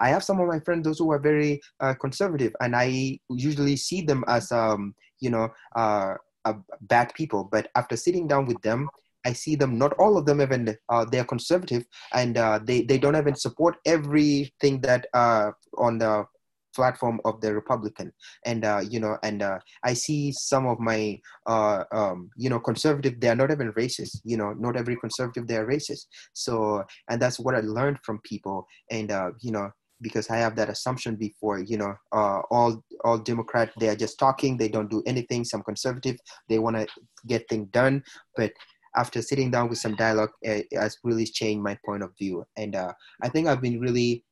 I have some of my friends, those who are very uh, conservative, and I usually see them as, um, you know, uh, bad people. But after sitting down with them, I see them. Not all of them even uh, they are conservative, and uh, they they don't even support everything that uh, on the platform of the Republican. And uh, you know, and uh, I see some of my uh, um, you know conservative. They are not even racist. You know, not every conservative they are racist. So, and that's what I learned from people. And uh, you know, because I have that assumption before, you know, uh, all all Democrat they are just talking, they don't do anything. Some conservative they want to get things done, but after sitting down with some dialogue, it has really changed my point of view. And uh, I think I've been really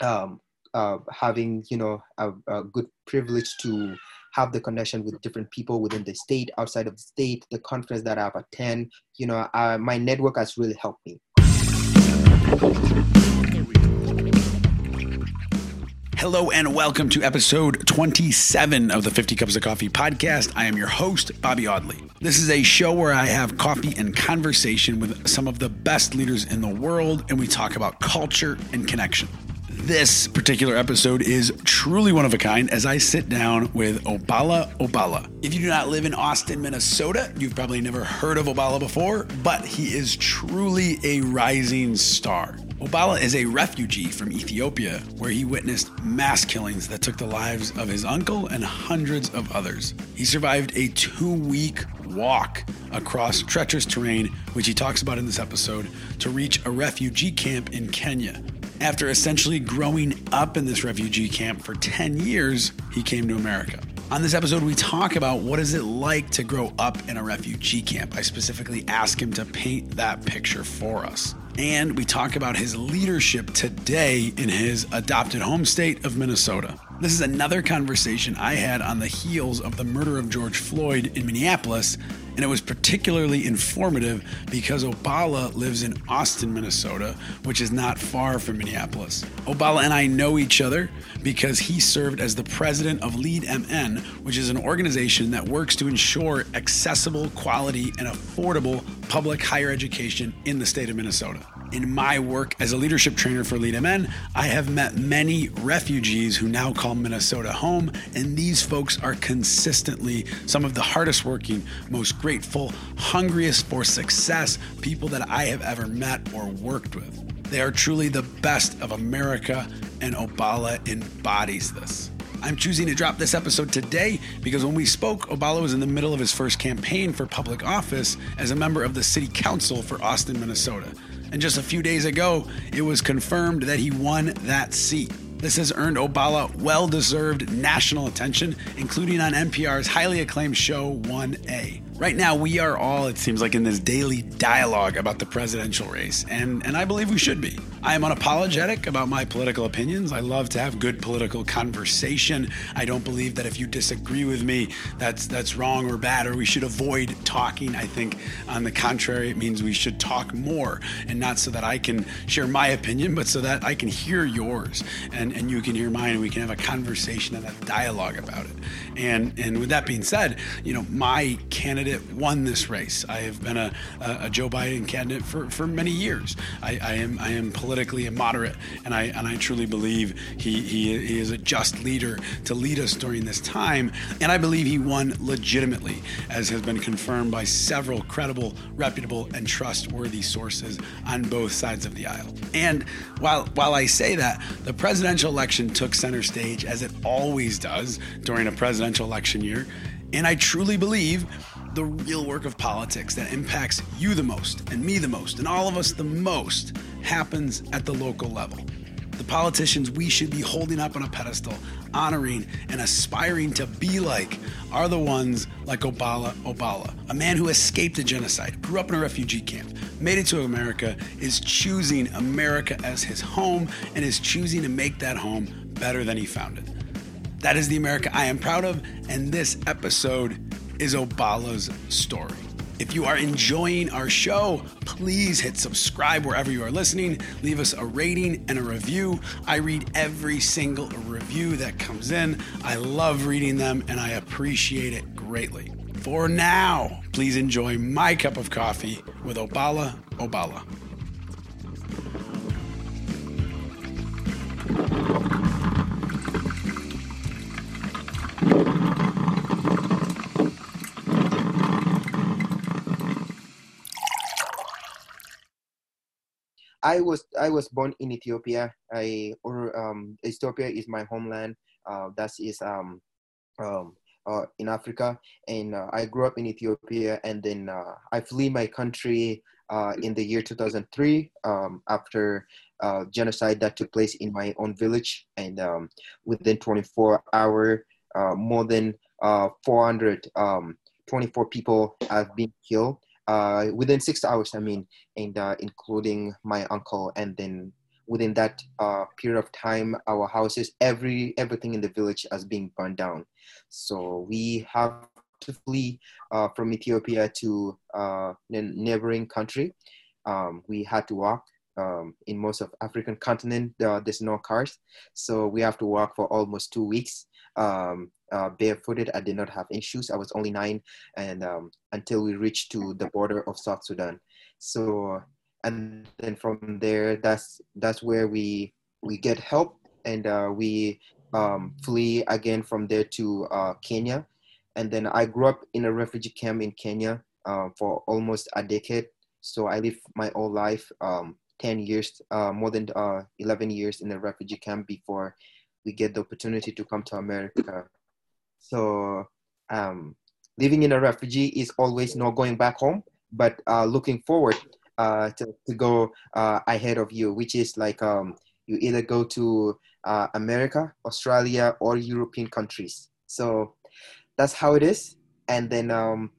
um, uh, having, you know, a, a, good privilege to have the connection with different people within the state, outside of the state, the conference that I've attended. You know, uh, my network has really helped me. Hello and welcome to episode 27 of the 50 Cups of Coffee podcast. I am your host, Bobby Audley. This is a show where I have coffee and conversation with some of the best leaders in the world, and we talk about culture and connection. This particular episode is truly one of a kind as I sit down with Oballa Oballa. If you do not live in Austin, Minnesota, you've probably never heard of Oballa before, but he is truly a rising star. Oballa is a refugee from Ethiopia where he witnessed mass killings that took the lives of his uncle and hundreds of others. He survived a two week walk across treacherous terrain, which he talks about in this episode, to reach a refugee camp in Kenya. After essentially growing up in this refugee camp for 10 years, he came to America. On this episode, we talk about what is it like to grow up in a refugee camp. I specifically ask him to paint that picture for us. And we talk about his leadership today in his adopted home state of Minnesota. This is another conversation I had on the heels of the murder of George Floyd in Minneapolis and it was particularly informative because Oballa lives in Austin, Minnesota, which is not far from Minneapolis. Oballa and I know each other because he served as the president of Lead MN, which is an organization that works to ensure accessible, quality, and affordable public higher education in the state of Minnesota. In my work as a leadership trainer for Lead MN, I have met many refugees who now call Minnesota home, and these folks are consistently some of the hardest working, most grateful, hungriest for success people that I have ever met or worked with. They are truly the best of America, and Oballa embodies this. I'm choosing to drop this episode today because when we spoke, Oballa was in the middle of his first campaign for public office as a member of the city council for Austin, Minnesota. And just a few days ago, it was confirmed that he won that seat. This has earned Oballa well deserved national attention, including on NPR's highly acclaimed show 1A. Right now, we are all, it seems like, in this daily dialogue about the presidential race, and, and I believe we should be. I am unapologetic about my political opinions. I love to have good political conversation. I don't believe that if you disagree with me, that's that's wrong or bad, or we should avoid talking. I think, on the contrary, it means we should talk more, and not so that I can share my opinion, but so that I can hear yours, and, and you can hear mine, and we can have a conversation and a dialogue about it. And and with that being said, you know, my candidate candidate won this race. I have been a, a Joe Biden candidate for, for many years. I, I, am I am politically a moderate, and I and I truly believe he, he he is a just leader to lead us during this time. And I believe he won legitimately, as has been confirmed by several credible, reputable, and trustworthy sources on both sides of the aisle. And while while I say that, the presidential election took center stage as it always does during a presidential election year. And I truly believe the real work of politics that impacts you the most, and me the most, and all of us the most happens at the local level. The politicians we should be holding up on a pedestal, honoring, and aspiring to be like are the ones like Oballa Oballa, a man who escaped a genocide, grew up in a refugee camp, made it to America, is choosing America as his home, and is choosing to make that home better than he found it. That is the America I am proud of, and this episode is Oballa's story. If you are enjoying our show, please hit subscribe wherever you are listening. Leave us a rating and a review. I read every single review that comes in. I love reading them and I appreciate it greatly. For now, please enjoy my cup of coffee with Oballa Oballa. I was I was born in Ethiopia. I or um, Ethiopia is my homeland. Uh, that is um, um, uh, in Africa, and uh, I grew up in Ethiopia, and then uh, I flee my country uh, in the year 2003 um, after uh, genocide that took place in my own village, and um, within 24 hour, more than 400, um, 24 people have been killed. Within six hours, I mean, and including my uncle, and then within that uh, period of time, our houses, every everything in the village has been burned down. So we have to flee uh, from Ethiopia to uh, a neighboring country. Um, we had to walk. Um, in most of African continent, uh, there's no cars, so we have to walk for almost two weeks. Um, uh, barefooted, I did not have any shoes. I was only nine, and um, until we reached to the border of South Sudan. So and then from there that's that's where we we get help and uh, we um, flee again from there to uh, Kenya and then I grew up in a refugee camp in Kenya uh, for almost a decade so I lived my whole life um, 10 years uh, more than uh, 11 years in a refugee camp before we get the opportunity to come to America so um, living in a refugee is always not going back home but uh, looking forward uh, to, to go uh, ahead of you, which is like um, you either go to uh, America, Australia, or European countries. So that's how it is. And then um,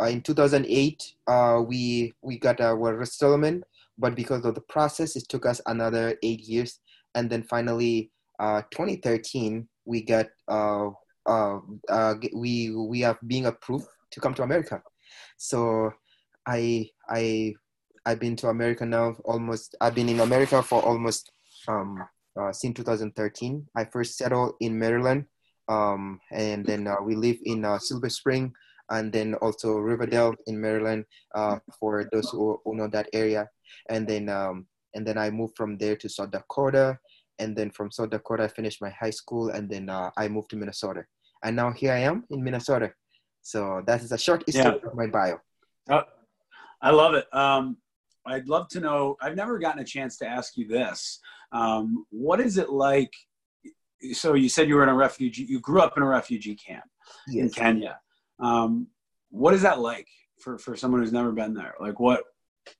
uh, in 2008, uh, we we got our resettlement, but because of the process, it took us another eight years. And then finally, uh, 2013, we got we we have being approved to come to America. So I I I've been to America now almost, I've been in America for almost um, uh, since 2013. I first settled in Maryland um, and then uh, we live in uh, Silver Spring and then also Riverdale in Maryland uh, for those who, who, know that area. And then, um, and then I moved from there to South Dakota. And then from South Dakota, I finished my high school and then uh, I moved to Minnesota. And now here I am in Minnesota. So that is a short history yeah. of my bio. Oh, I love it. Um, I'd love to know. I've never gotten a chance to ask you this. Um, what is it like? So you said you were in a refugee. You grew up in a refugee camp yes. in Kenya. Um, what is that like for, for someone who's never been there? Like what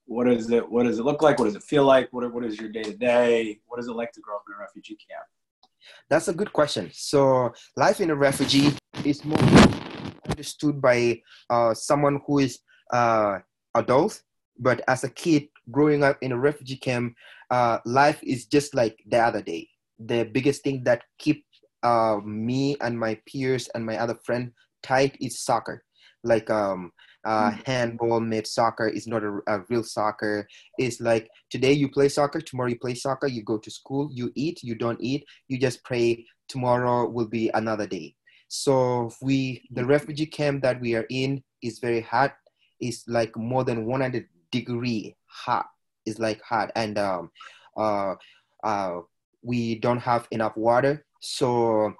what is it? What does it look like? What does it feel like? What what is your day to day? What is it like to grow up in a refugee camp? That's a good question. So life in a refugee is more understood by uh, someone who is uh, adult but as a kid growing up in a refugee camp, uh, life is just like the other day. The biggest thing that keep uh, me and my peers and my other friend tight is soccer. Like um, uh, mm. handball made soccer is not a, a, real soccer. It's like today you play soccer, tomorrow you play soccer, you go to school, you eat, you don't eat, you just pray tomorrow will be another day. So we the refugee camp that we are in is very hot. It's like more than 100 degree hot It's like hot and um, uh, uh, we don't have enough water so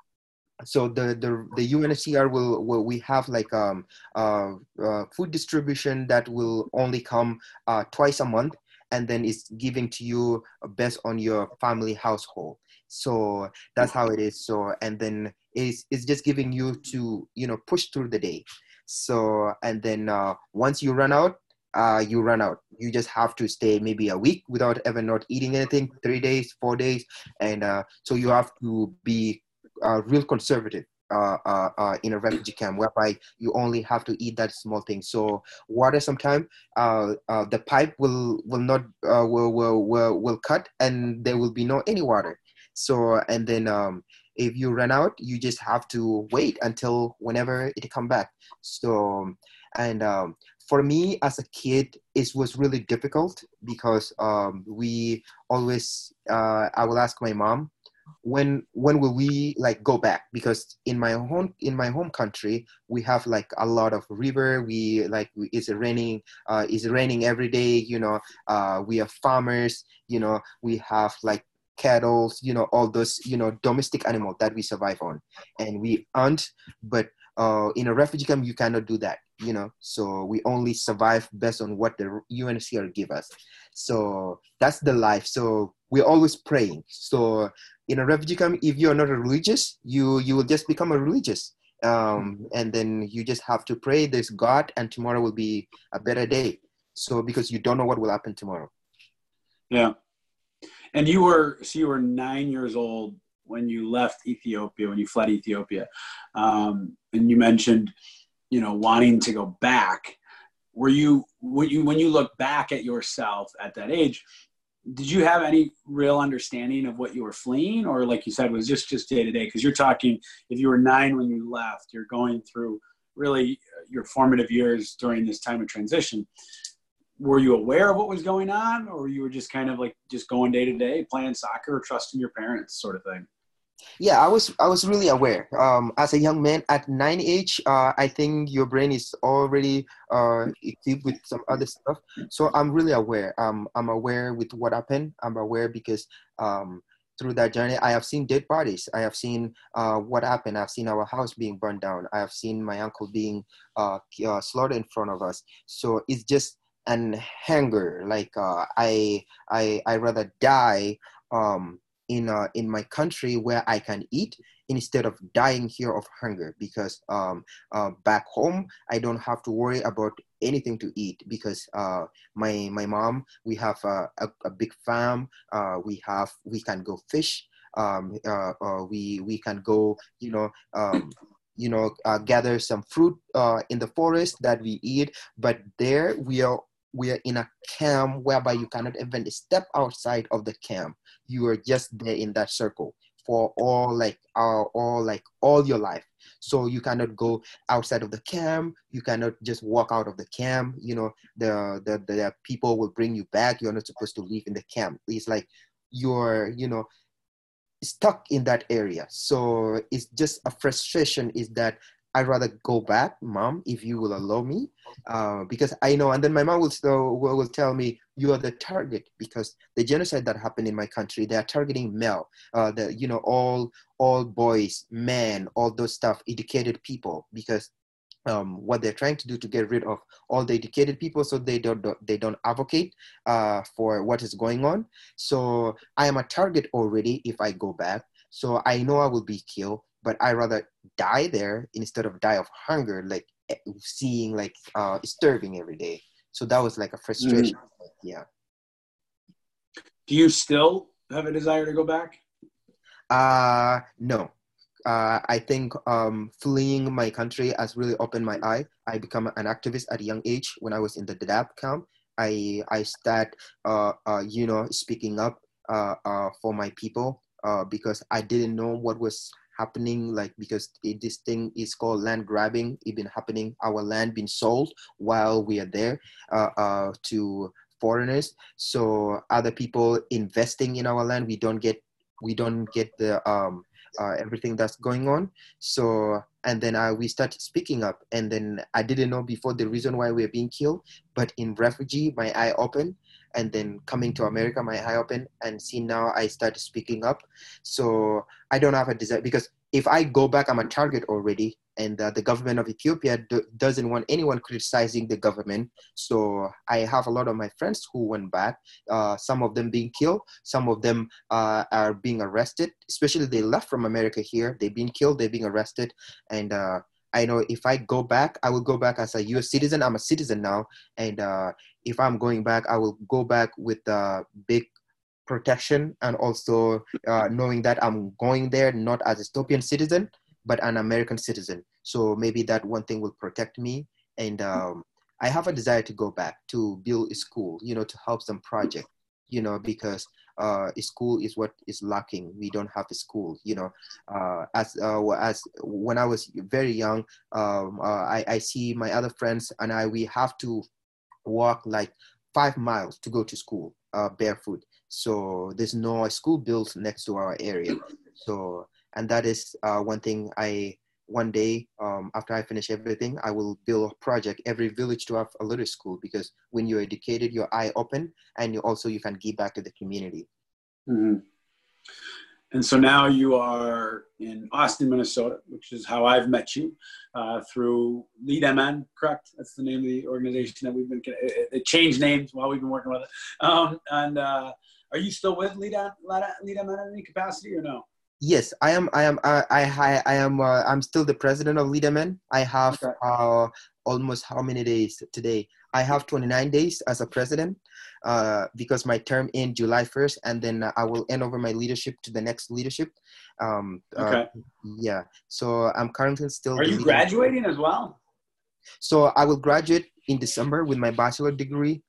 so the the, the UNHCR will, will we have like um uh, uh, food distribution that will only come uh, twice a month and then it's giving to you based on your family household. So that's how it is. So and then it's, it's just giving you to you know push through the day. So and then uh, once you run out uh, you run out. You just have to stay maybe a week without ever not eating anything, three days, four days, and uh, so you have to be uh, real conservative. Uh, uh, uh, in a refugee camp, whereby you only have to eat that small thing. So water, sometimes the pipe will will not will, will will will cut, and there will be no any water. So and then um, if you run out, you just have to wait until whenever it come back. So and um, for me as a kid, it was really difficult because um, we always, uh, I will ask my mom, when when will we like go back? Because in my home in my home country we have like a lot of river. We like it's raining uh it's raining every day you know uh we are farmers you know we have like cattle you know all those you know domestic animal that we survive on. And we hunt but uh in a refugee camp you cannot do that you know? So we only survive based on what the UNHCR give us. So that's the life. So we're always praying. So in a refugee camp if you're not a religious you you will just become a religious. Um, and then you just have to pray there's god and tomorrow will be a better day. So because you don't know what will happen tomorrow. Yeah. And you were so you were nine years old when you left ethiopia when you fled ethiopia. Um, and you mentioned you know wanting to go back. Were you when you when you look back at yourself at that age did you have any real understanding of what you were fleeing? Or like you said was just just day to day because you're talking if you were nine when you left you're going through really uh, your formative years during this time of transition. Were you aware of what was going on? Or you were just kind of like just going day to day playing soccer trusting your parents sort of thing yeah i was i was really aware. Um, as a young man at nine age uh, i think your brain is already uh, equipped with some other stuff. So i'm really aware. Um, i'm aware with what happened. I'm aware because um, through that journey i have seen dead bodies. I have seen uh, what happened. I've seen our house being burned down. I have seen my uncle being uh, uh, slaughtered in front of us. So it's just an hunger like uh, i i i rather die um, in uh, in my country where I can eat instead of dying here of hunger because um, uh, back home I don't have to worry about anything to eat because uh, my my mom we have a, a, a big farm uh, we have we can go fish um, uh, uh, we we can go you know um, you know gather some fruit in the forest that we eat but there we are we are in a camp whereby you cannot even step outside of the camp. You are just there in that circle for all like uh, all like all your life. So you cannot go outside of the camp. You cannot just walk out of the camp. You know the the, the people will bring you back. You're not supposed to live in the camp. It's like you're you know stuck in that area. So it's just a frustration is that I'd rather go back, mom, if you will allow me, uh, because I know. And then my mom will still will, tell me you are the target because the genocide that happened in my country, they are targeting male, uh, the you know all all boys, men, all those stuff, educated people, because um, what they're trying to do to get rid of all the educated people so they don't they don't advocate uh, for what is going on so i am a target already if i go back so i know i will be killed but I rather die there instead of die of hunger, like eh, seeing like uh, starving every day. So that was like a frustration. Mm. Yeah. Do you still have a desire to go back? Uh no. Uh, I think um, fleeing my country has really opened my eye. I become an activist at a young age. When I was in the Dadaab camp, I I start uh, uh, you know speaking up uh, uh, for my people uh, because I didn't know what was happening like because it, this thing is called land grabbing. It been happening our land being sold while we are there uh, uh, to foreigners. So other people investing in our land we don't get we don't get the um, uh, everything that's going on. So and then uh, we started speaking up. And then i didn't know before the reason why we are being killed but in refugee my eye opened and then coming to America, my eye opened, and see now I started speaking up. So I don't have a desire because if I go back, I'm a target already, and uh, the government of Ethiopia do, doesn't want anyone criticizing the government. So I have a lot of my friends who went back. Uh, some of them being killed, some of them uh, are being arrested. Especially they left from America here. They've been killed. They're being arrested, and uh, I know if I go back, I will go back as a U.S. citizen. I'm a citizen now, and uh, if I'm going back, I will go back with a big protection and also uh, knowing that I'm going there not as a Ethiopian citizen, but an American citizen. So maybe that one thing will protect me. And um, I have a desire to go back to build a school, you know, to help some project, you know, because uh, school is what is lacking. We don't have a school, you know. Uh, as uh, as when I was very young, um, uh, I, I see my other friends and I we have to walk like five miles to go to school uh, barefoot. So there's no school built next to our area. So and that is uh, one thing I one day um, after I finish everything, I will build a project every village to have a little school because when you're educated, your eye open, and you also you can give back to the community. Mm-hmm. and so now you are in Austin, Minnesota, which is how I've met you uh, through Lead MN, correct? That's the name of the organization that we've been, it, changed names while we've been working with it. Um, and uh, are you still with Lead, Lead MN in any capacity or no? Yes, I am. I am. I I I am. Uh, I'm still the president of Lead MN. I have okay. uh, almost how many days today? I have 29 days as a president uh, because my term in July 1st, and then I will end over my leadership to the next leadership. Um, uh, okay. Yeah. So I'm currently still. Are you graduating as well? So I will graduate in December with my bachelor degree.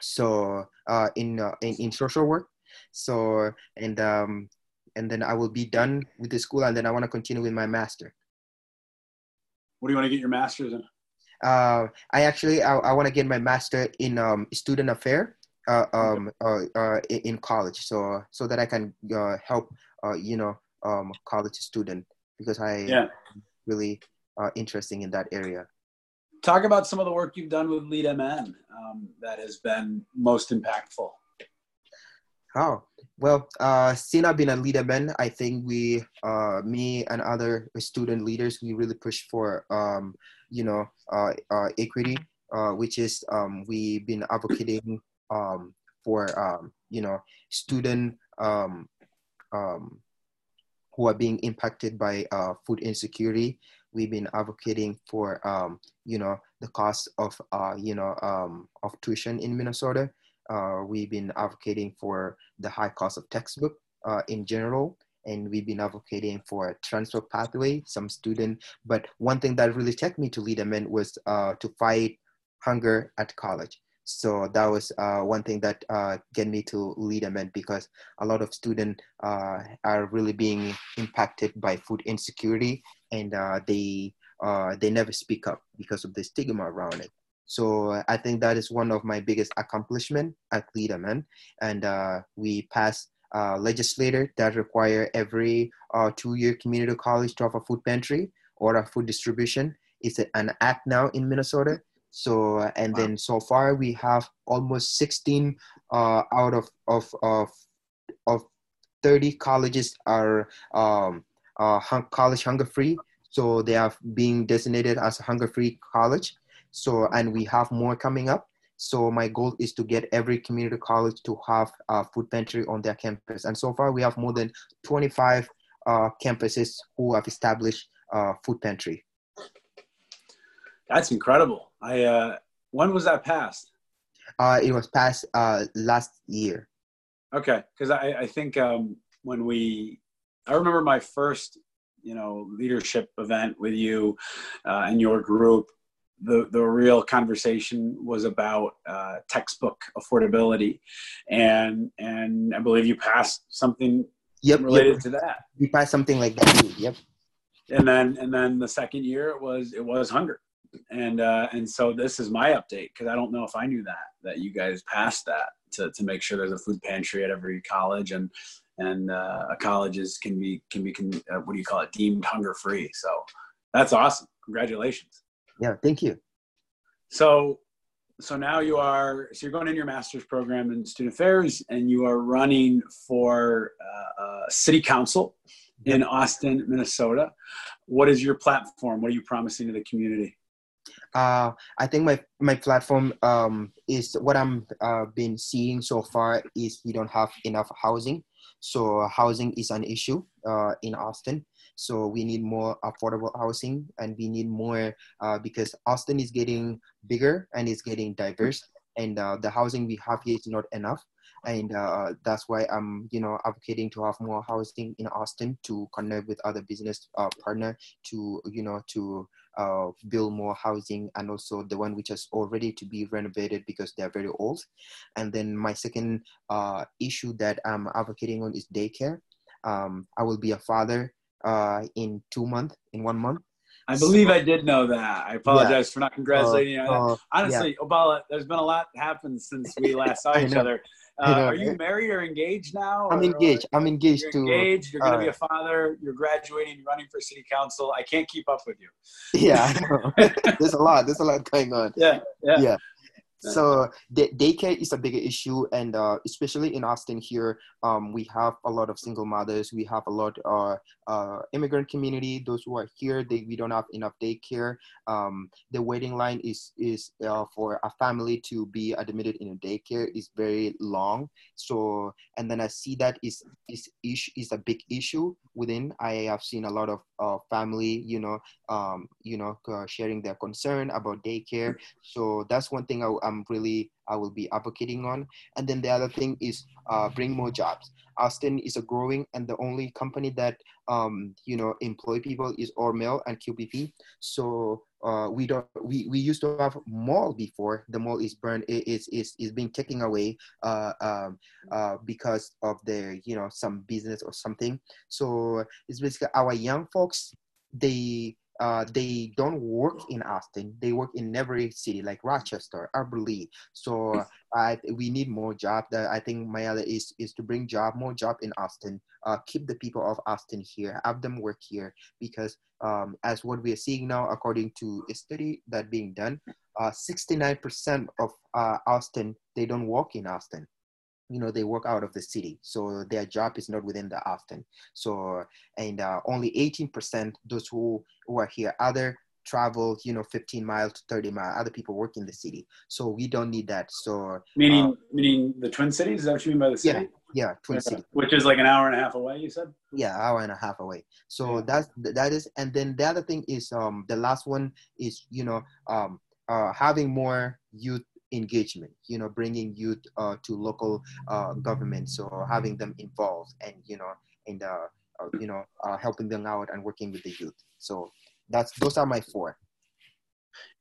So uh, in, uh, in in social work. So and um, and then I will be done with the school, and then I want to continue with my master. What do you want to get your master's in? Uh, I actually I, I want to get my master in um, student affair uh, um, uh, uh, in college, so so that I can uh, help uh, you know um, college student because I yeah. really uh, interesting in that area. Talk about some of the work you've done with Lead MN um, that has been most impactful. Oh, well, uh, I've been a Lead MN, I think we, uh, me and other student leaders, we really push for, um, you know, uh, uh, equity, uh, which is um, we've been advocating um, for, um, you know, student um, um, who are being impacted by uh, food insecurity. We've been advocating for, um, you know, the cost of, uh, you know, um, of tuition in Minnesota uh, we've been advocating for the high cost of textbook uh, in general and we've been advocating for a transfer pathway some student but one thing that really took me to Lead MN was uh, to fight hunger at college. So that was uh, one thing that uh, get me to Lead MN because a lot of students uh, are really being impacted by food insecurity and uh, they they never speak up because of the stigma around it so I think that is one of my biggest accomplishment at Lead MN. And uh, we passed uh, legislator that require every uh, two-year community college to have a food pantry or a food distribution. It's an act now in Minnesota. So and wow. then so far we have almost 16 uh, out of of of of 30 colleges are um, uh, college hunger free. So they are being designated as a hunger free college. So, and we have more coming up. So my goal is to get every community college to have a food pantry on their campus. And so far we have more than 25 uh, campuses who have established uh, food pantry. That's incredible. I, uh, when was that passed? Uh, it was passed uh, last year. Okay. Cause I, I think um, when we, I remember my first, you know, leadership event with you uh, and your group the the real conversation was about uh, textbook affordability, and and I believe you passed something yep, related yep. to that. You passed something like that. Yep. And then and then the second year it was it was hunger, and uh, and so this is my update because I don't know if I knew that that you guys passed that to to make sure there's a food pantry at every college and and uh, colleges can be can be can, uh, what do you call it deemed hunger free. So that's awesome. Congratulations. Yeah, thank you. So, so now you are so you're going in your master's program in student affairs, and you are running for uh, uh, city council in Austin, Minnesota. What is your platform? What are you promising to the community? Uh, I think my my platform um, is what I'm uh, been seeing so far is we don't have enough housing, so housing is an issue uh, in Austin. So we need more affordable housing and we need more uh, because Austin is getting bigger and it's getting diverse and uh, the housing we have here is not enough. And uh, that's why I'm you know advocating to have more housing in Austin to connect with other business uh, partner to you know to uh, build more housing and also the one which is already to be renovated because they're very old. And then my second uh, issue that I'm advocating on is daycare. Um, I will be a father uh, in two months, in one month. I believe so, I did know that. I apologize yeah. for not congratulating you. Uh, Honestly, yeah. Oballa, there's been a lot happened since we last saw each other. Uh, are you married or engaged now? I'm engaged. I'm engaged you're to. Engaged. You're going to be a father. You're graduating. You're running for city council. I can't keep up with you. Yeah, there's a lot. There's a lot going on. Yeah, yeah. Yeah. So the daycare is a bigger issue and uh, especially in austin here um, we have a lot of single mothers we have a lot uh, uh, immigrant community those who are here they, we don't have enough daycare. Um, the waiting line is is uh, for a family to be admitted in a daycare is very long. So and then i see that is is issue is a big issue within. I have seen a lot of uh, family you know um, you know sharing their concern about daycare. So that's one thing I, I'm really I will be advocating on. And then the other thing is uh, bring more jobs. Austin is a growing and the only company that um, you know employ people is Hormel and QPP. So uh, we don't we, we used to have mall before the mall is burned is is is being taken away uh, um, uh, because of the you know some business or something. So it's basically our young folks they uh, they don't work in Austin. They work in every city like Rochester, Albert Lea. So I, we need more job. That I think my other is is to bring job, more job in Austin. Uh, keep the people of Austin here, have them work here because um, as what we are seeing now, according to a study that being done, 69% uh, of uh, Austin they don't work in Austin you know they work out of the city. So their job is not within the austin so and uh, only 18% those who who are here other travel you know 15 miles to 30 miles other people work in the city. So we don't need that. So meaning uh, meaning the twin cities? Is that what you mean by the city? yeah yeah. Twin city which is like an hour and a half away you said? Yeah hour and a half away. So yeah. that's that is and then the other thing is um the last one is you know um uh having more youth engagement you know bringing youth uh, to local uh, government. So having them involved and you know and uh, uh you know uh, helping them out and working with the youth. So that's those are my four.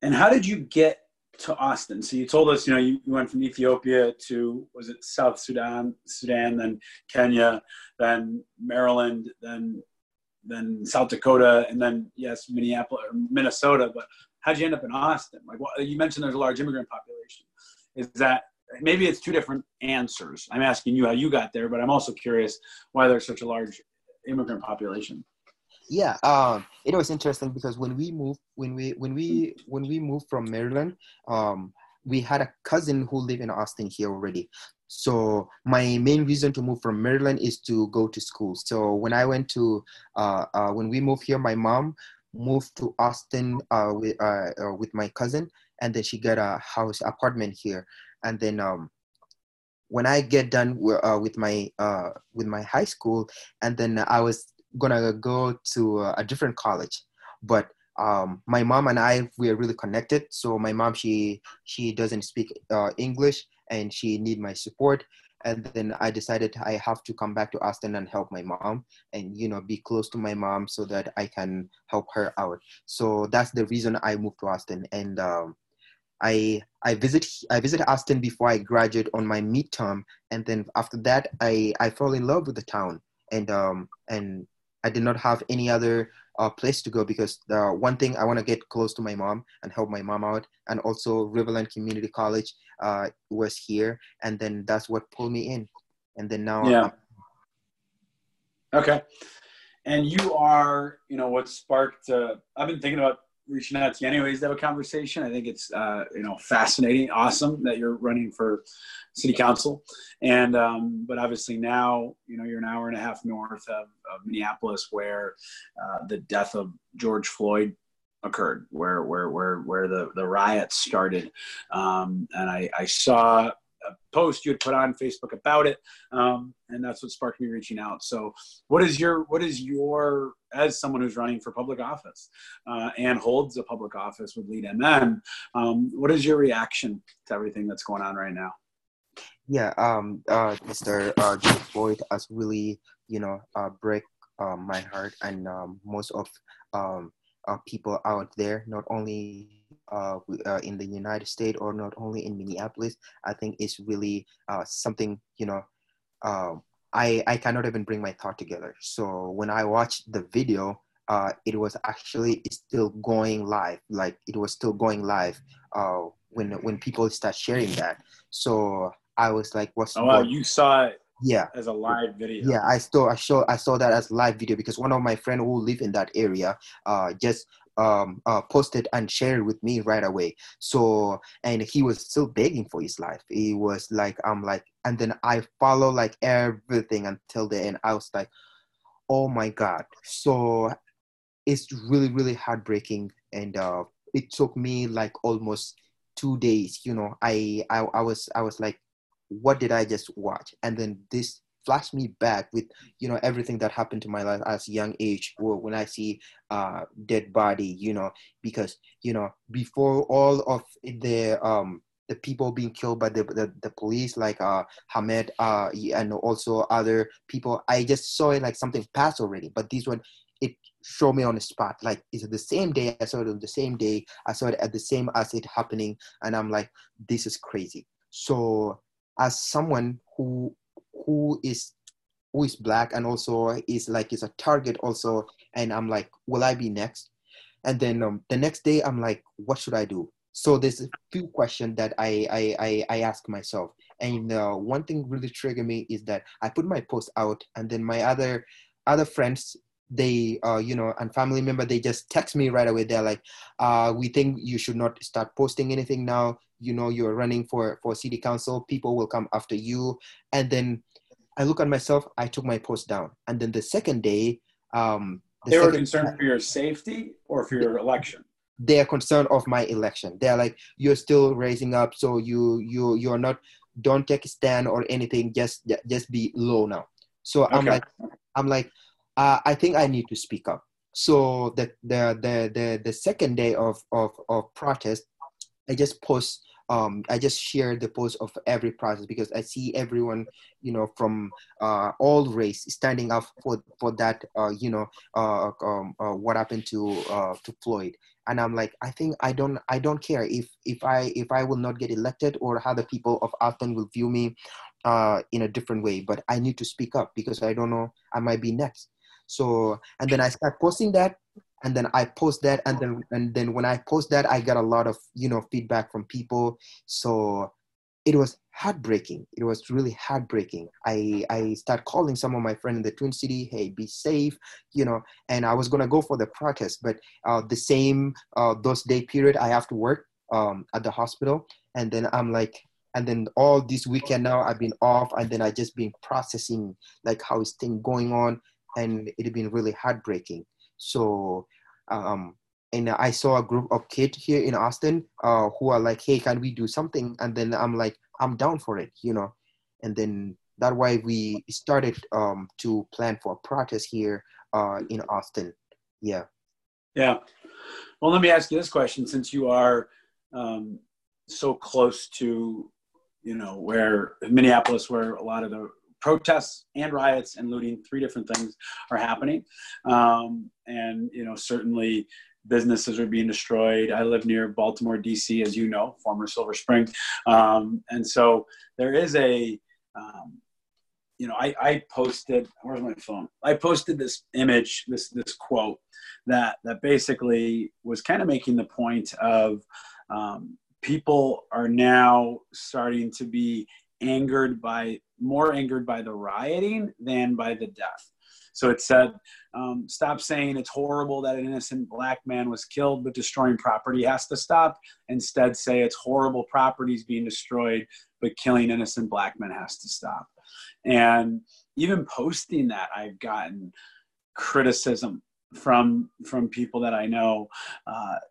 And how did you get to austin? So you told us you know you went from ethiopia to was it south sudan sudan then kenya then maryland then then south dakota and then yes minneapolis minnesota but how'd you end up in Austin? Like what, you mentioned, there's a large immigrant population. Is that maybe it's two different answers? I'm asking you how you got there, but I'm also curious why there's such a large immigrant population. Yeah, um, it was interesting because when we moved, when we when we when we moved from Maryland, um, we had a cousin who lived in Austin here already. So my main reason to move from Maryland is to go to school. So when I went to uh, uh, when we moved here, my mom moved to Austin uh, with uh, uh, with my cousin, and then she got a house apartment here. And then um, when I get done w- uh, with my uh, with my high school, and then I was gonna go to a different college, but um, my mom and I we are really connected. So my mom she she doesn't speak uh, English and she need my support and then i decided i have to come back to austin and help my mom and you know be close to my mom so that i can help her out. So that's the reason i moved to austin. And um, i i visit i visit austin before i graduate on my midterm. And then after that i i fell in love with the town. And um and i did not have any other uh, place to go because the one thing I want to get close to my mom and help my mom out, and also Riverland Community College uh, was here, and then that's what pulled me in, and then now. Yeah. I'm- okay, and you are, you know, what sparked? Uh, I've been thinking about reaching out to you anyways to have a conversation. I think it's uh, you know fascinating, awesome that you're running for city council, and um, but obviously now you know you're an hour and a half north of, of Minneapolis, where uh, the death of George Floyd occurred, where where where where the the riots started, um, and I, I saw a post you had put on Facebook about it, um, and that's what sparked me reaching out. So, what is your what is your as someone who's running for public office uh, and holds a public office with Lead MN, um, what is your reaction to everything that's going on right now? Yeah, um, uh, Mr. Uh, George Floyd has really, you know, uh, break uh, my heart and um, most of um, uh, people out there, not only uh, uh, in the United States or not only in Minneapolis. I think it's really uh, something, you know, uh, I, I cannot even bring my thought together. So when I watched the video, uh, it was actually still going live. Like it was still going live uh, when when people start sharing that. So I was like, "What's?" Oh wow! You saw it yeah as a live video yeah i saw i saw i saw that as live video because one of my friend who live in that area uh just um, uh, posted and shared with me right away. So, and he was still begging for his life. He was like, I'm like, and then I follow like everything until the end. I was like, oh my God. So it's really, really heartbreaking. And uh, it took me like almost two days, you know, I, I, I was, I was like, what did I just watch? And then this flash me back with you know everything that happened to my life as a young age or when i see uh dead body you know because you know before all of the um the people being killed by the, the, the police like uh Hamed uh and also other people I just saw it like something passed already but this one it showed me on the spot. Like is it the same day? I saw it on the same day. I saw it at the same as it happening and I'm like this is crazy. So as someone who who is who is black and also is like is a target also. And i'm like will i be next? And then um, the next day i'm like what should i do? So there's a few questions that i i i, I ask myself. And uh, one thing really triggered me is that i put my post out and then my other other friends they uh, you know and family member they just text me right away. They're like uh, we think you should not start posting anything now. You know you're running for for city council. People will come after you. And then i look at myself. I took my post down. And then the second day um the they were concerned for your safety or for your election? They're concerned of my election. They're like you're still raising up so you you you're not don't take a stand or anything. Just just be low now. So i'm like i'm like uh, i think i need to speak up so the the the the, the second day of of of protest I just post um, I just share the post of every protest because I see everyone, you know, from uh, all race standing up for for that, uh, you know, uh, um, uh, what happened to uh, to Floyd, and I'm like, I think I don't I don't care if if I if I will not get elected or how the people of Austin will view me uh, in a different way, but I need to speak up because I don't know I might be next. So and then I start posting that and then I post that and then and then when I post that I got a lot of you know feedback from people. So it was heartbreaking. It was really heartbreaking. I I start calling some of my friends in the Twin City hey be safe you know and I was gonna go for the protest but uh, the same uh, those day period I have to work um, at the hospital and then I'm like and then all this weekend now I've been off and then I just been processing like how is thing going on and it had been really heartbreaking so um, and I saw a group of kids here in Austin uh, who are like, "Hey, can we do something?" And then I'm like, "I'm down for it," you know. And then that why we started um, to plan for a protest here uh, in Austin. Yeah. Yeah. Well, let me ask you this question: since you are um, so close to, you know, where Minneapolis, where a lot of the protests and riots and looting, three different things are happening. Um, and, you know, certainly businesses are being destroyed. I live near Baltimore, DC, as you know, former Silver Spring. Um, and so there is a, um, you know, I, I posted, where's my phone? I posted this image, this, this quote that, that basically was kind of making the point of, um, people are now starting to be angered by more angered by the rioting than by the death. So it said, um, stop saying it's horrible that an innocent black man was killed, but destroying property has to stop. Instead, say it's horrible properties being destroyed, but killing innocent black men has to stop. And even posting that, I've gotten criticism from from people that I know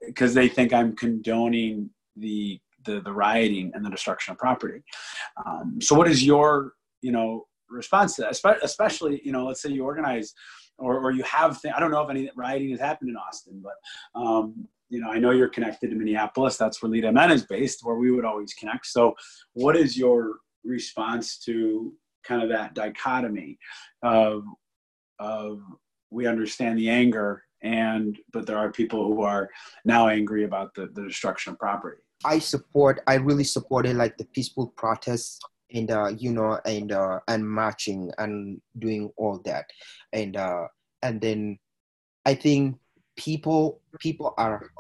because uh, they think I'm condoning the the, the rioting and the destruction of property. Um, so what is your, you know, response to that? Especially, you know, let's say you organize or, or you have, th- I don't know if any rioting has happened in Austin, but, um, you know, I know you're connected to Minneapolis. That's where Lead MN is based, where we would always connect. So what is your response to kind of that dichotomy of, of we understand the anger and but there are people who are now angry about the, the destruction of property I support. I really supported like the peaceful protests and uh, you know and uh, and marching and doing all that, and uh, and then I think people people are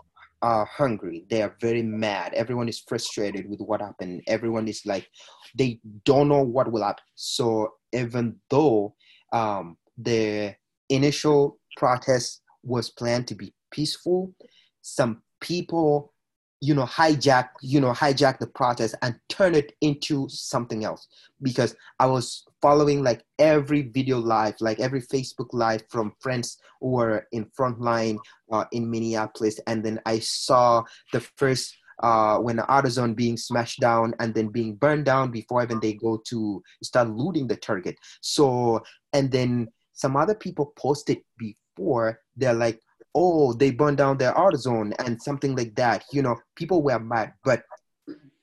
are hungry. They are very mad. Everyone is frustrated with what happened. Everyone is like they don't know what will happen. So even though um, the initial protest was planned to be peaceful some people you know hijack you know hijack the protest and turn it into something else. Because i was following like every video live like every facebook live from friends who were in frontline uh, in minneapolis. And then i saw the first uh, when the AutoZone being smashed down and then being burned down before even they go to start looting the target. So, and then some other people posted before, they're like, oh, they burned down their AutoZone and something like that. You know, people were mad. But,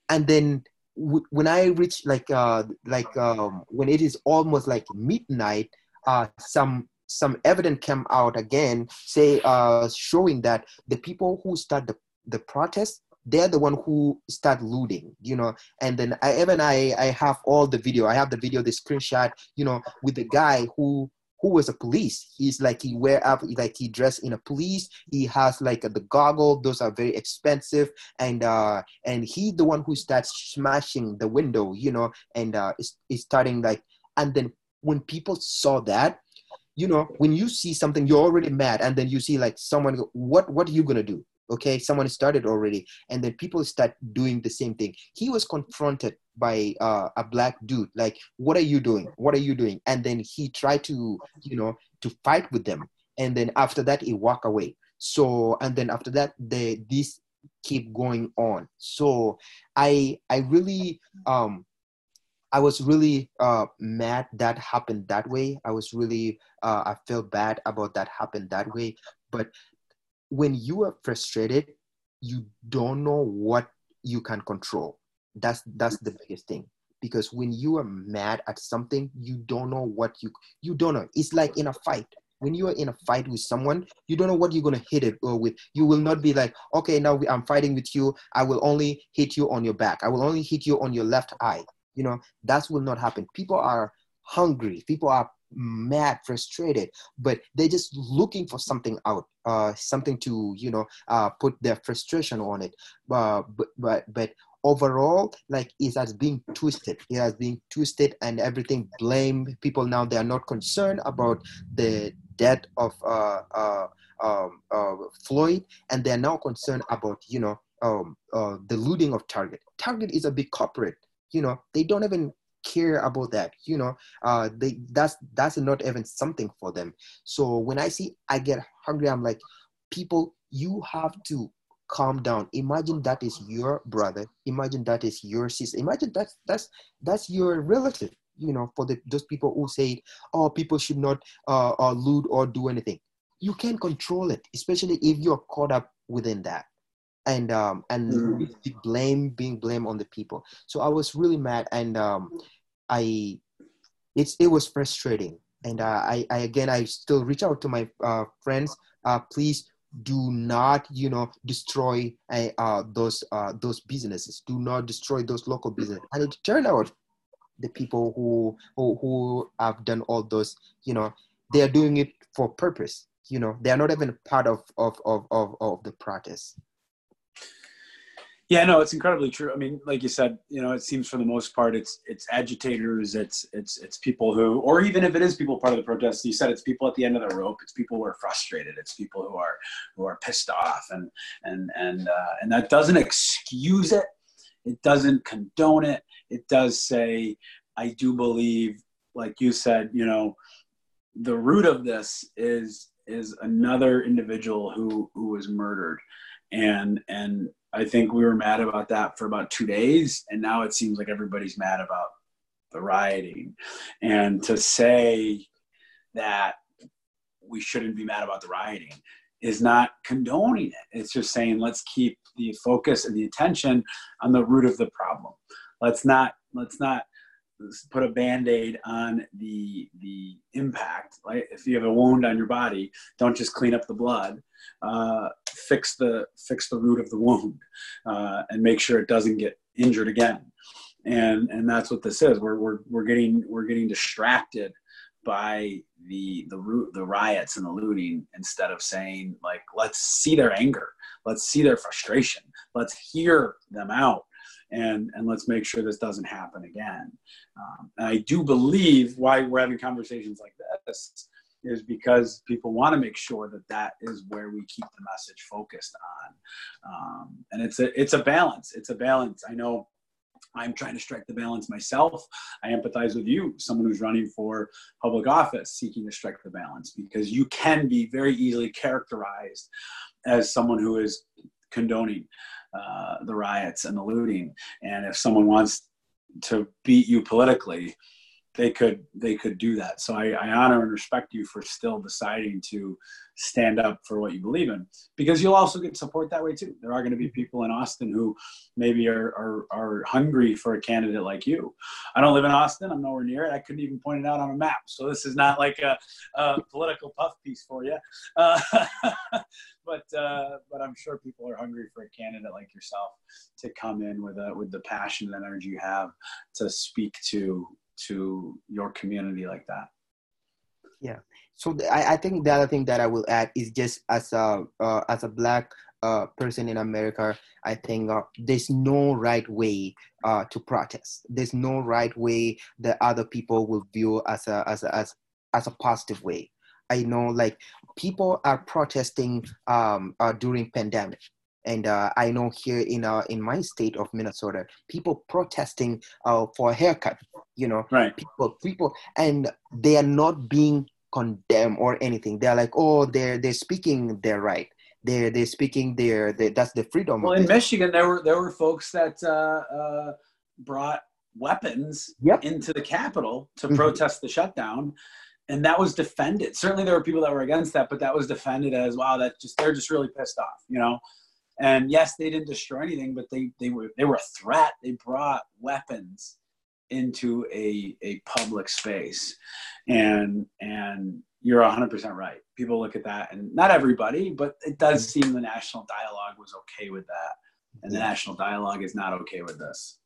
and then w- when I reach like, uh, like um, when it is almost like midnight, uh, some some evidence came out again, say uh, showing that the people who start the, the protest they're the one who start looting you know and then i even i i have all the video i have the video the screenshot you know with the guy who who was a police. He's like he wear up like he dressed in a police. He has like the goggle. Those are very expensive. And uh and he the one who starts smashing the window you know and uh is, is starting like and then when people saw that you know when you see something you're already mad. And then you see like someone go, what what are you gonna do okay someone started already and then people start doing the same thing. He was confronted by uh, a black dude like what are you doing? What are you doing? And then he tried to you know to fight with them. And then after that he walk away. So and then after that they this keep going on. So i i really um I was really uh, mad that happened that way. I was really, uh, I felt bad about that happened that way. But when you are frustrated, you don't know what you can control. That's that's the biggest thing. Because when you are mad at something, you don't know what you you don't know. It's like in a fight. When you are in a fight with someone, you don't know what you're gonna hit it or with. You will not be like, okay, now I'm fighting with you. I will only hit you on your back. I will only hit you on your left eye. You know that will not happen. People are hungry. People are mad, frustrated, but they're just looking for something out, uh, something to you know uh, put their frustration on it. Uh, but but but overall, like it has been twisted. It has been twisted, and everything blame people now. They are not concerned about the death of uh, uh, um, uh, Floyd, and they are now concerned about you know um, uh, the looting of Target. Target is a big corporate. You know, they don't even care about that you know uh they that's that's not even something for them. So when i see i get hungry i'm like people you have to calm down. Imagine that is your brother. Imagine that is your sister. Imagine that's that's that's your relative you know for the those people who say oh people should not uh, uh loot or do anything. You can control it especially if you're caught up within that and um and mm. blame being blamed on the people. So i was really mad and um i it's it was frustrating. And uh, I, I again i still reach out to my uh, friends uh, please do not you know destroy uh, uh, those uh, those businesses. Do not destroy those local businesses and it turned out the people who, who who have done all those you know they are doing it for purpose you know. They are not even part of of of of, of the protest yeah, no, it's incredibly true. I mean, like you said, you know, it seems for the most part, it's it's agitators, it's it's it's people who, or even if it is people part of the protest, you said it's people at the end of the rope. It's people who are frustrated. It's people who are who are pissed off, and and and uh, and that doesn't excuse it. It doesn't condone it. It does say, I do believe, like you said, you know, the root of this is is another individual who who was murdered, and and I think we were mad about that for about two days, and now it seems like everybody's mad about the rioting. And to say that we shouldn't be mad about the rioting is not condoning it. It's just saying let's keep the focus and the attention on the root of the problem. Let's not let's not put a band-aid on the the impact right? If you have a wound on your body don't just clean up the blood. Uh, fix the fix the root of the wound uh, and make sure it doesn't get injured again. And and that's what this is. We're, we're we're getting we're getting distracted by the the root the riots and the looting instead of saying like let's see their anger. Let's see their frustration. Let's hear them out and and let's make sure this doesn't happen again. Um, and I do believe why we're having conversations like this is because people want to make sure that that is where we keep the message focused on. Um, and it's a it's a balance. It's a balance. I know I'm trying to strike the balance myself. I empathize with you, someone who's running for public office, seeking to strike the balance, because you can be very easily characterized as someone who is condoning uh, the riots and the looting. And if someone wants to beat you politically, they could they could do that. So I, I, honor and respect you for still deciding to stand up for what you believe in, because you'll also get support that way too. There are going to be people in Austin who maybe are, are are hungry for a candidate like you. I don't live in Austin. I'm nowhere near it. I couldn't even point it out on a map. So this is not like a, a political puff piece for you. Uh, but uh, but I'm sure people are hungry for a candidate like yourself to come in with a with the passion and energy you have to speak to to your community like that? Yeah. So I, I think the other thing that i will add is just as a uh, as a black uh, person in america i think uh, there's no right way uh, to protest. There's no right way that other people will view as a as a, as, as a positive way. I know like people are protesting um, uh, during pandemic. And uh, I know here in uh, in my state of Minnesota, people protesting for a haircut. You know, right? People, people, and they are not being condemned or anything. They're like, oh, they're they're speaking their right. They're they're speaking their, their that's the freedom. Well, in Michigan, there were there were folks that uh, uh, brought weapons yep. into the Capitol to mm-hmm. protest the shutdown and that was defended. Certainly, there were people that were against that, but that was defended as wow. That just they're just really pissed off, you know. And yes, they didn't destroy anything, but they, they were they were a threat. They brought weapons into a, a public space. And and you're 100% right. People look at that, and not everybody, but it does seem the national dialogue was okay with that. And the national dialogue is not okay with this.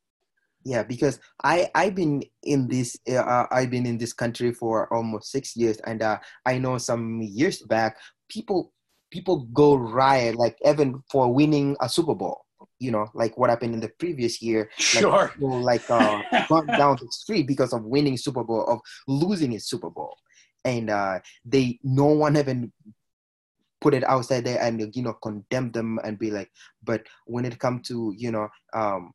Yeah, because I I've been in this uh, I've been in this country for almost six years, and uh, I know some years back people people go riot like even for winning a Super Bowl. You know, like what happened in the previous year. Sure. Like, like uh, gone down the street because of winning Super Bowl, of losing a Super Bowl, and uh, they no one even put it outside there and you know condemn them and be like. But when it comes to you know um,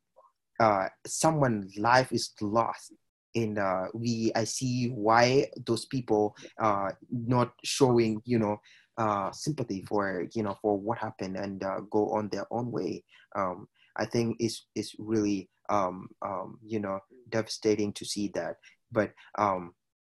uh, someone's life is lost and uh, we I see why those people uh not showing you know uh, sympathy for you know for what happened and uh, go on their own way. Um, I think it's it's really um, um, you know devastating to see that, but um,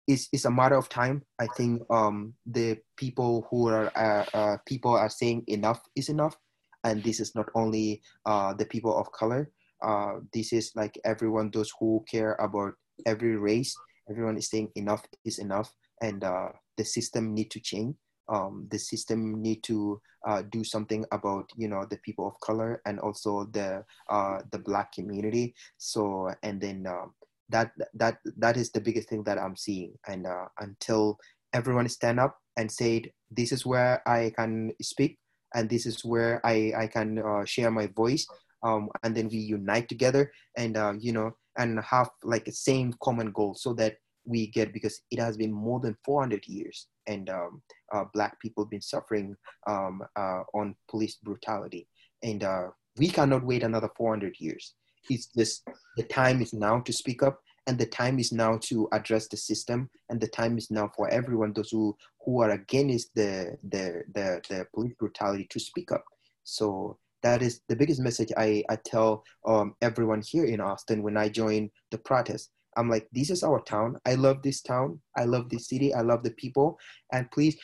it's it's a matter of time. I think um, the people who are uh, uh, people are saying enough is enough, and this is not only uh, the people of color. Uh, this is like everyone, those who care about every race. Everyone is saying enough is enough, and uh, the system need to change um, the system need to uh, do something about you know the people of color and also the uh, the black community. So and then um, that that that is the biggest thing that i'm seeing. And uh, until everyone stand up and say this is where i can speak and this is where i i can uh, share my voice um, and then we unite together and uh, you know and have like the same common goal so that we get because it has been more than 400 years and um, uh, black people been suffering um, uh, on police brutality. And uh, we cannot wait another 400 years. It's just the time is now to speak up and the time is now to address the system and the time is now for everyone those who, who are against the, the, the, the police brutality to speak up. So that is the biggest message I, I tell um, everyone here in Austin when I join the protest. I'm like, this is our town. I love this town. I love this city. I love the people. And please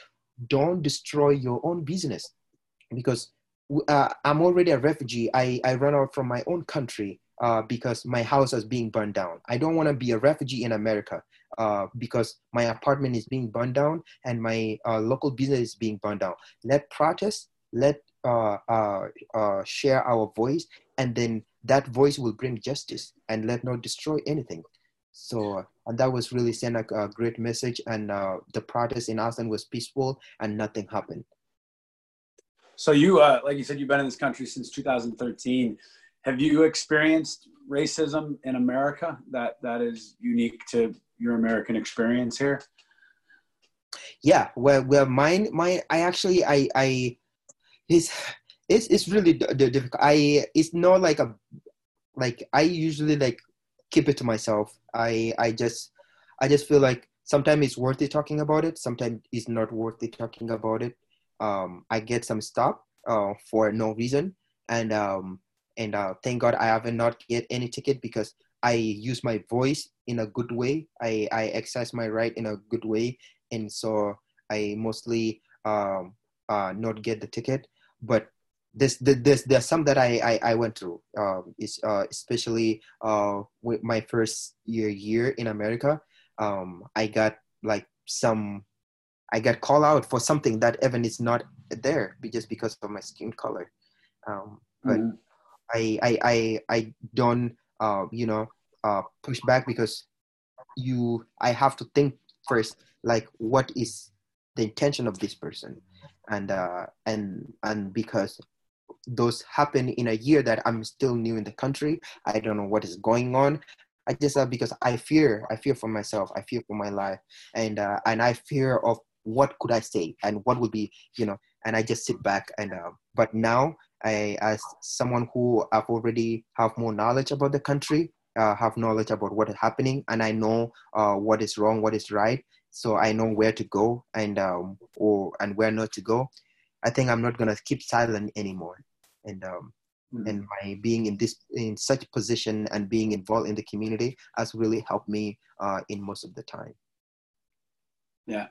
don't destroy your own business because uh, I'm already a refugee. I, I run out from my own country uh, because my house is being burned down. I don't want to be a refugee in America uh, because my apartment is being burned down and my uh, local business is being burned down. Let protest, let uh, uh, share our voice, and then that voice will bring justice and let not destroy anything. So and that was really sent a, a great message. And uh, the protest in Austin was peaceful, and nothing happened. So you, uh, like you said, you've been in this country since 2013. Have you experienced racism in America that that is unique to your American experience here? Yeah, well, well, mine, my, I actually, I, I, it's, it's, it's really difficult. I, it's not like a, like I usually like keep it to myself. I, I just, I just feel like sometimes it's worth it talking about it. Sometimes it's not worth it talking about it. Um, I get some stop uh, for no reason, and um, and uh, thank God I haven't not get any ticket because I use my voice in a good way. I I exercise my right in a good way, and so I mostly um, uh, not get the ticket. But this this there's some that I I, I went through. Um, is uh, especially uh, with my first year year in America. Um, I got like some. I got called out for something that even is not there just because of my skin color. Um, but mm-hmm. I, I I I don't uh, you know uh, push back because you I have to think first like what is the intention of this person and uh, and and because those happen in a year that I'm still new in the country. I don't know what is going on. I just uh, because I fear I fear for myself. I fear for my life. And uh, and I fear of what could I say and what would be you know and I just sit back and uh, but now I as someone who have already have more knowledge about the country uh, have knowledge about what is happening and I know uh, what is wrong what is right so I know where to go and um, or and where not to go I think I'm not gonna keep silent anymore and um, mm-hmm. and my being in this in such position and being involved in the community has really helped me uh, in most of the time yeah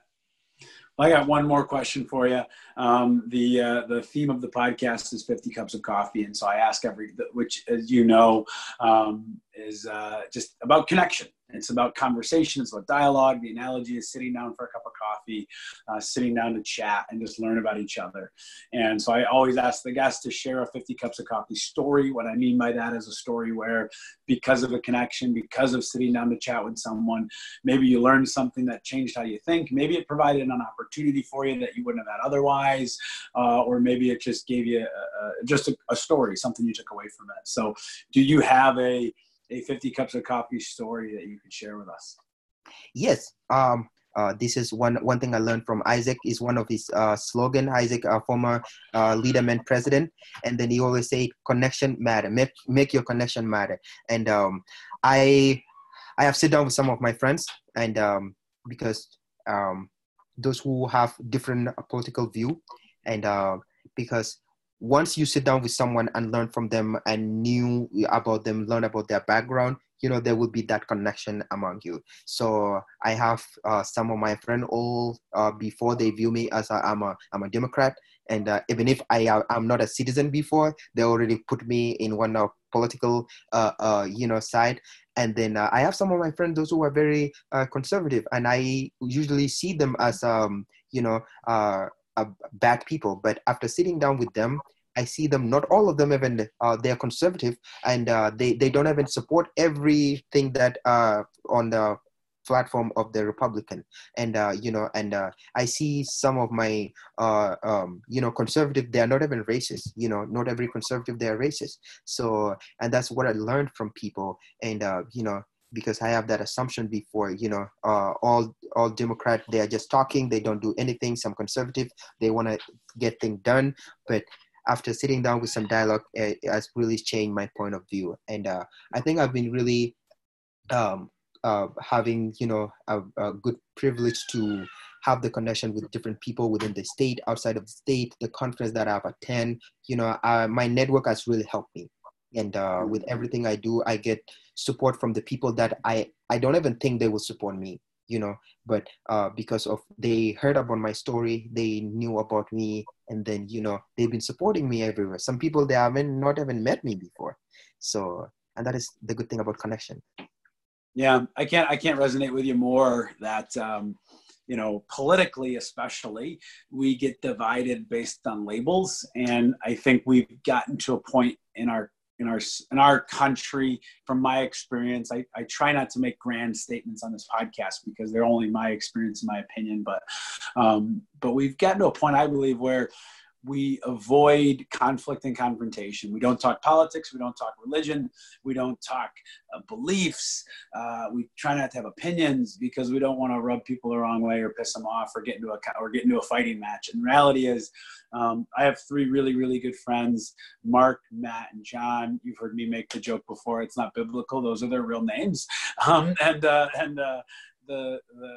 Well, I got one more question for you. Um, the uh, the theme of the podcast is 50 cups of coffee, and so I ask every, which as you know, um, is uh, just about connection. It's about conversation. It's about dialogue. The analogy is sitting down for a cup of coffee, uh, sitting down to chat and just learn about each other. And so I always ask the guests to share a 50 cups of coffee story. What I mean by that is a story where, because of a connection, because of sitting down to chat with someone, maybe you learned something that changed how you think. Maybe it provided an opportunity for you that you wouldn't have had otherwise, uh, or maybe it just gave you a, a, just a, a story, something you took away from it. So, do you have a a 50 cups of coffee story that you could share with us? Yes. Um, uh, this is one one thing I learned from Isaac is one of his uh, slogan. Isaac, uh, former uh, leader and president, and then he always say, "Connection matter. Make make your connection matter." And um, I I have sit down with some of my friends, and um, because um, those who have different political view, and uh, because once you sit down with someone and learn from them and knew about them learn about their background you know there will be that connection among you. So i have uh, some of my friend all uh, before they view me as i'm a i'm a democrat. And uh, even if i i'm not a citizen before they already put me in one of political uh, uh, you know side. And then uh, i have some of my friends those who are very conservative. And i usually see them as um you know uh, bad people, but after sitting down with them, I see them. Not all of them even uh, they're conservative, and uh, they they don't even support everything that uh, on the platform of the Republican. And uh, you know, and uh, I see some of my uh, um, you know conservative. They are not even racist. You know, not every conservative they are racist. So, and that's what I learned from people. And you know, because I have that assumption before, you know, uh, all all Democrat they are just talking, they don't do anything. Some conservative they want to get things done, but after sitting down with some dialogue, it has really changed my point of view, and uh, I think I've been really um, uh, having you know a, a, good privilege to have the connection with different people within the state, outside of the state, the conference that I've attended. You know, uh, my network has really helped me and uh, with everything i do i get support from the people that i i don't even think they will support me you know? But uh, because of they heard about my story they knew about me and then you know they've been supporting me everywhere. Some people they haven't not even met me before. So and that is the good thing about connection. Yeah i can't i can't resonate with you more that um you know, politically especially, we get divided based on labels. And I think we've gotten to a point in our in our in our country from my experience I, I try not to make grand statements on this podcast because they're only my experience and my opinion but um, but we've gotten to a point i believe where we avoid conflict and confrontation. We don't talk politics. We don't talk religion. We don't talk uh, beliefs. Uh, we try not to have opinions because we don't want to rub people the wrong way or piss them off or get into a or get into a fighting match. And the reality is, um, I have three really really good friends: Mark, Matt, and John. You've heard me make the joke before. It's not biblical; those are their real names. Um, and uh, and uh, the the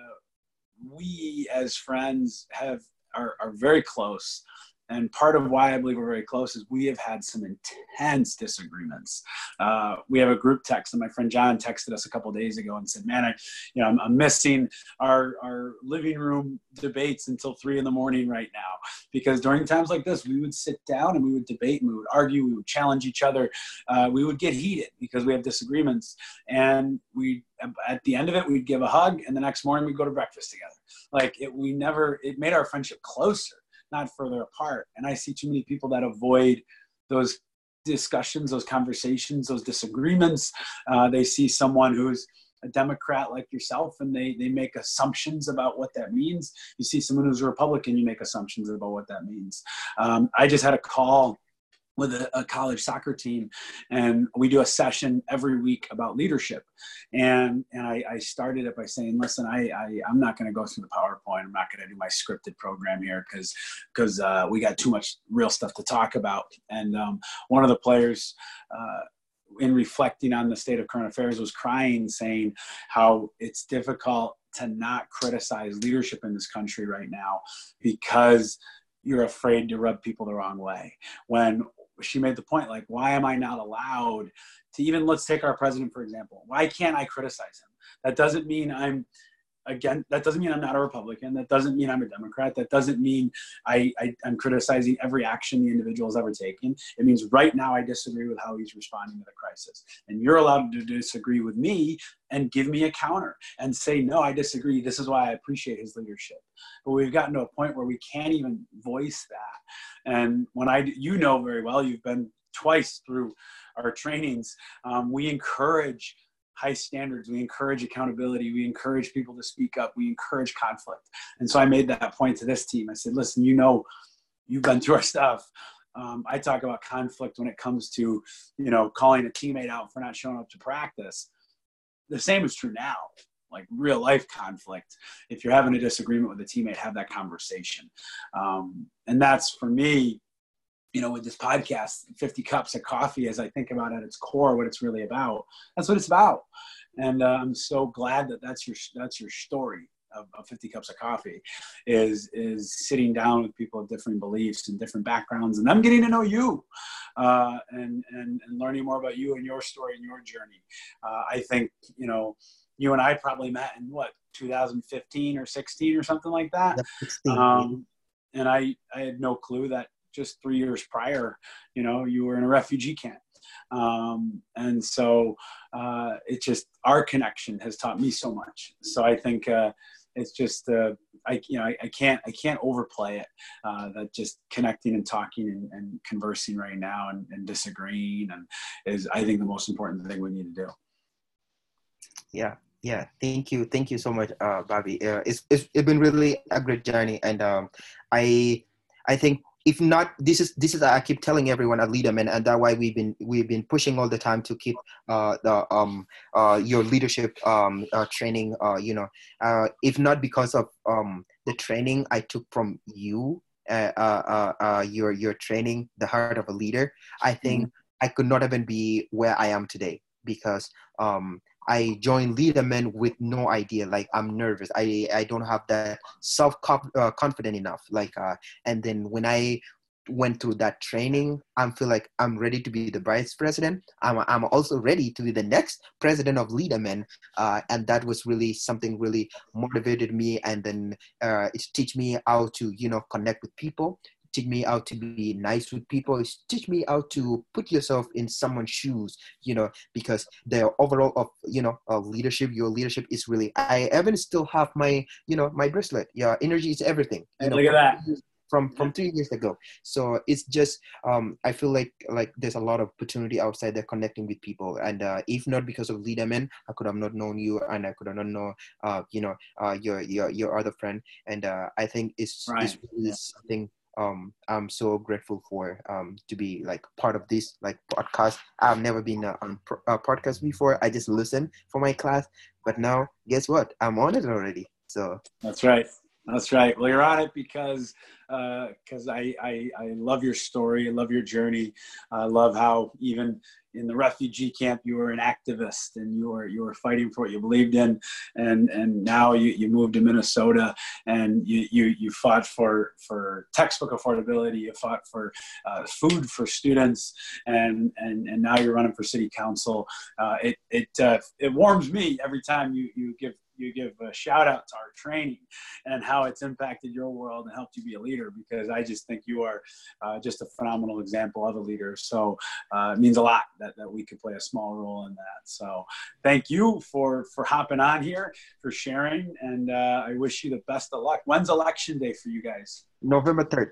we as friends have are, are very close and part of why I believe we're very close is we have had some intense disagreements. Uh, we have a group text, and my friend John texted us a couple days ago and said, "Man, I, you know, I'm, I'm, missing our our living room debates until three in the morning right now because during times like this, we would sit down and we would debate and we would argue, we would challenge each other, uh, we would get heated because we have disagreements, and we at the end of it we'd give a hug, and the next morning we'd go to breakfast together. Like it, we never it made our friendship closer." Not further apart. And I see too many people that avoid those discussions, those conversations, those disagreements. Uh, they see someone who's a Democrat like yourself, and they they make assumptions about what that means. You see someone who's a Republican, you make assumptions about what that means. Um, I just had a call with a, a, college soccer team and we do a session every week about leadership. And and i, I started it by saying listen i, I am not going to go through the powerpoint. I'm not going to do my scripted program here because because uh, we got too much real stuff to talk about. And um, one of the players uh, in reflecting on the state of current affairs was crying saying how it's difficult to not criticize leadership in this country right now because you're afraid to rub people the wrong way. When she made the point like why am i not allowed to even let's take our president for example. Why can't i criticize him? That doesn't mean i'm again that doesn't mean i'm not a republican. That doesn't mean i'm a democrat. That doesn't mean I, I am criticizing every action the individual has ever taken. It means right now i disagree with how he's responding to the crisis. And you're allowed to disagree with me and give me a counter and say no i disagree. This is why i appreciate his leadership. But we've gotten to a point where we can't even voice that. And when i you know very well you've been twice through our trainings. Um, we encourage high standards. We encourage accountability. We encourage people to speak up. We encourage conflict. And so I made that point to this team. I said, listen, you know, you've been through our stuff. Um, I talk about conflict when it comes to, you know, calling a teammate out for not showing up to practice. The same is true now, like real life conflict. If you're having a disagreement with a teammate, have that conversation. Um, and that's for me, you know, with this podcast, 50 cups of coffee, as I think about at its core, what it's really about. That's what it's about. And uh, I'm so glad that that's your, that's your story of, of 50 cups of coffee is, is sitting down with people of different beliefs and different backgrounds and them getting to know you uh, and, and, and learning more about you and your story and your journey. Uh, I think, you know, you and I probably met in what, 2015 or 16 or something like that. Um, and I, I had no clue that just three years prior, you know, you were in a refugee camp. Um, and so uh, it just, our connection has taught me so much. So I think uh, it's just, uh, I, you know, I, I, can't, I can't overplay it. Uh, that just connecting and talking and, and conversing right now and, and disagreeing and is, I think, the most important thing we need to do. Yeah, yeah thank you thank you so much uh bobby uh, it's, it's, it's been really a great journey and um i i think if not this is this is i keep telling everyone at LeadMN and that's why we've been we've been pushing all the time to keep uh, the um uh, your leadership um uh, training uh, you know uh, if not because of um the training i took from you uh, uh, uh, uh your your training the heart of a leader i think mm-hmm. i could not even be where i am today because um I joined LeadMN with no idea. Like I'm nervous. I I don't have that self uh, confident enough. Like uh, and then when I went through that training, I feel like I'm ready to be the vice president. I'm I'm also ready to be the next president of LeadMN. Uh, and that was really something really motivated me. And then uh, it teach me how to you know connect with people teach me how to be nice with people it's teach me how to put yourself in someone's shoes you know because the overall of you know uh, leadership your leadership is really i even still have my you know my bracelet. Yeah energy is everything you know, look at that. from from three years ago. So it's just um i feel like like there's a lot of opportunity outside there connecting with people. And uh, if not because of LeadMN i could have not known you and i could have not known uh you know uh your your your other friend. And uh i think it's, right. it's, it's yeah. something um, I'm so grateful for um, to be like part of this like podcast. I've never been uh, on a podcast before. I just listen for my class, but now guess what? I'm on it already. So that's right. That's right. Well, you're on it because because uh, I, I, I love your story. I love your journey. I love how even in the refugee camp you were an activist and you were you were fighting for what you believed in, and and now you, you moved to Minnesota and you, you you fought for for textbook affordability. You fought for uh, food for students, and and and now you're running for city council. Uh, it it uh, it warms me every time you you give you give a shout out to our training and how it's impacted your world and helped you be a leader because I just think you are uh, just a phenomenal example of a leader. So uh, it means a lot that, that we could play a small role in that. So thank you for, for hopping on here, for sharing, and uh, I wish you the best of luck. When's election day for you guys? November 3rd.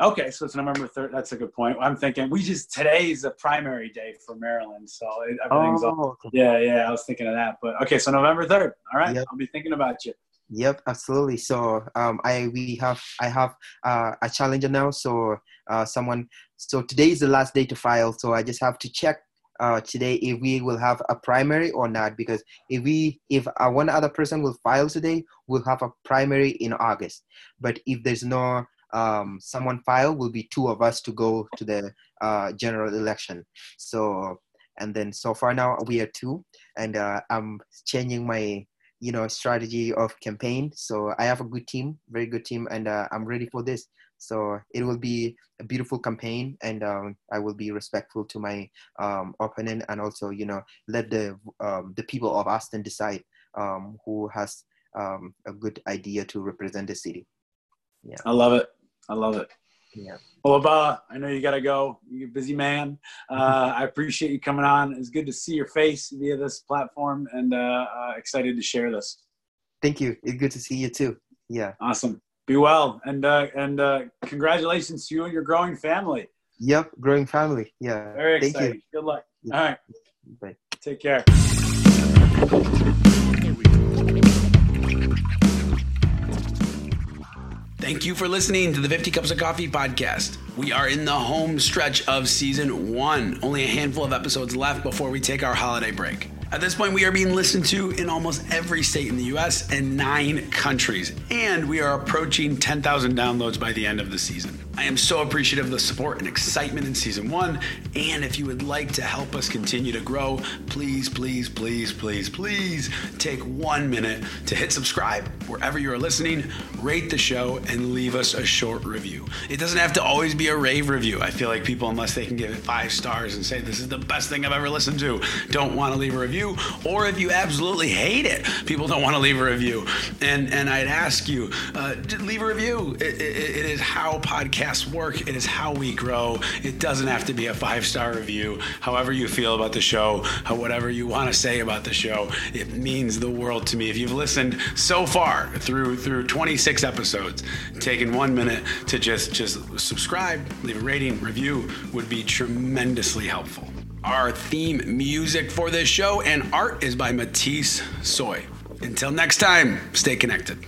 Okay, so it's November third. That's a good point. I'm thinking we just today is a primary day for Maryland, so everything's. Oh. Yeah, yeah. I was thinking of that, but okay. So November third. All right, yep. I'll be thinking about you. Yep, absolutely. So um, I we have I have uh, a challenger now. So uh, someone. So today is the last day to file. So I just have to check uh, today if we will have a primary or not because if we if uh, one other person will file today we'll have a primary in august but if there's no um, someone file will be two of us to go to the uh, general election. So and then so far now we are two, and uh, I'm changing my you know strategy of campaign. So I have a good team, very good team, and uh, I'm ready for this. So it will be a beautiful campaign, and um, I will be respectful to my um, opponent, and also you know let the um, the people of Austin decide um, who has um, a good idea to represent the city. Yeah, I love it. I love it. Yeah. Well, Abba, I know you got to go. You're a busy man. Uh, I appreciate you coming on. It's good to see your face via this platform and uh, uh, excited to share this. Thank you. It's good to see you too. Yeah. Awesome. Be well. And, uh, and uh, congratulations to you and your growing family. Yep. Growing family. Yeah. Very exciting. Thank you. Good luck. All right. Bye. Take care. Thank you for listening to the 50 Cups of Coffee podcast. We are in the home stretch of season one. Only a handful of episodes left before we take our holiday break. At this point, we are being listened to in almost every state in the US and nine countries, and we are approaching 10,000 downloads by the end of the season. I am so appreciative of the support and excitement in season one, and if you would like to help us continue to grow, please, please, please, please, please take one minute to hit subscribe wherever you are listening, rate the show, and leave us a short review. It doesn't have to always be a rave review. I feel like people, unless they can give it five stars and say this is the best thing I've ever listened to, don't want to leave a review or if you absolutely hate it, people don't want to leave a review. And and I'd ask you, uh, leave a review. It, it, it is how podcasts work. It is how we grow. It doesn't have to be a five star review. However you feel about the show, whatever you want to say about the show, it means the world to me. If you've listened so far through through 26 episodes, taking one minute to just just subscribe, leave a rating, review would be tremendously helpful. Our theme music for this show and art is by Matisse Soy. Until next time, stay connected.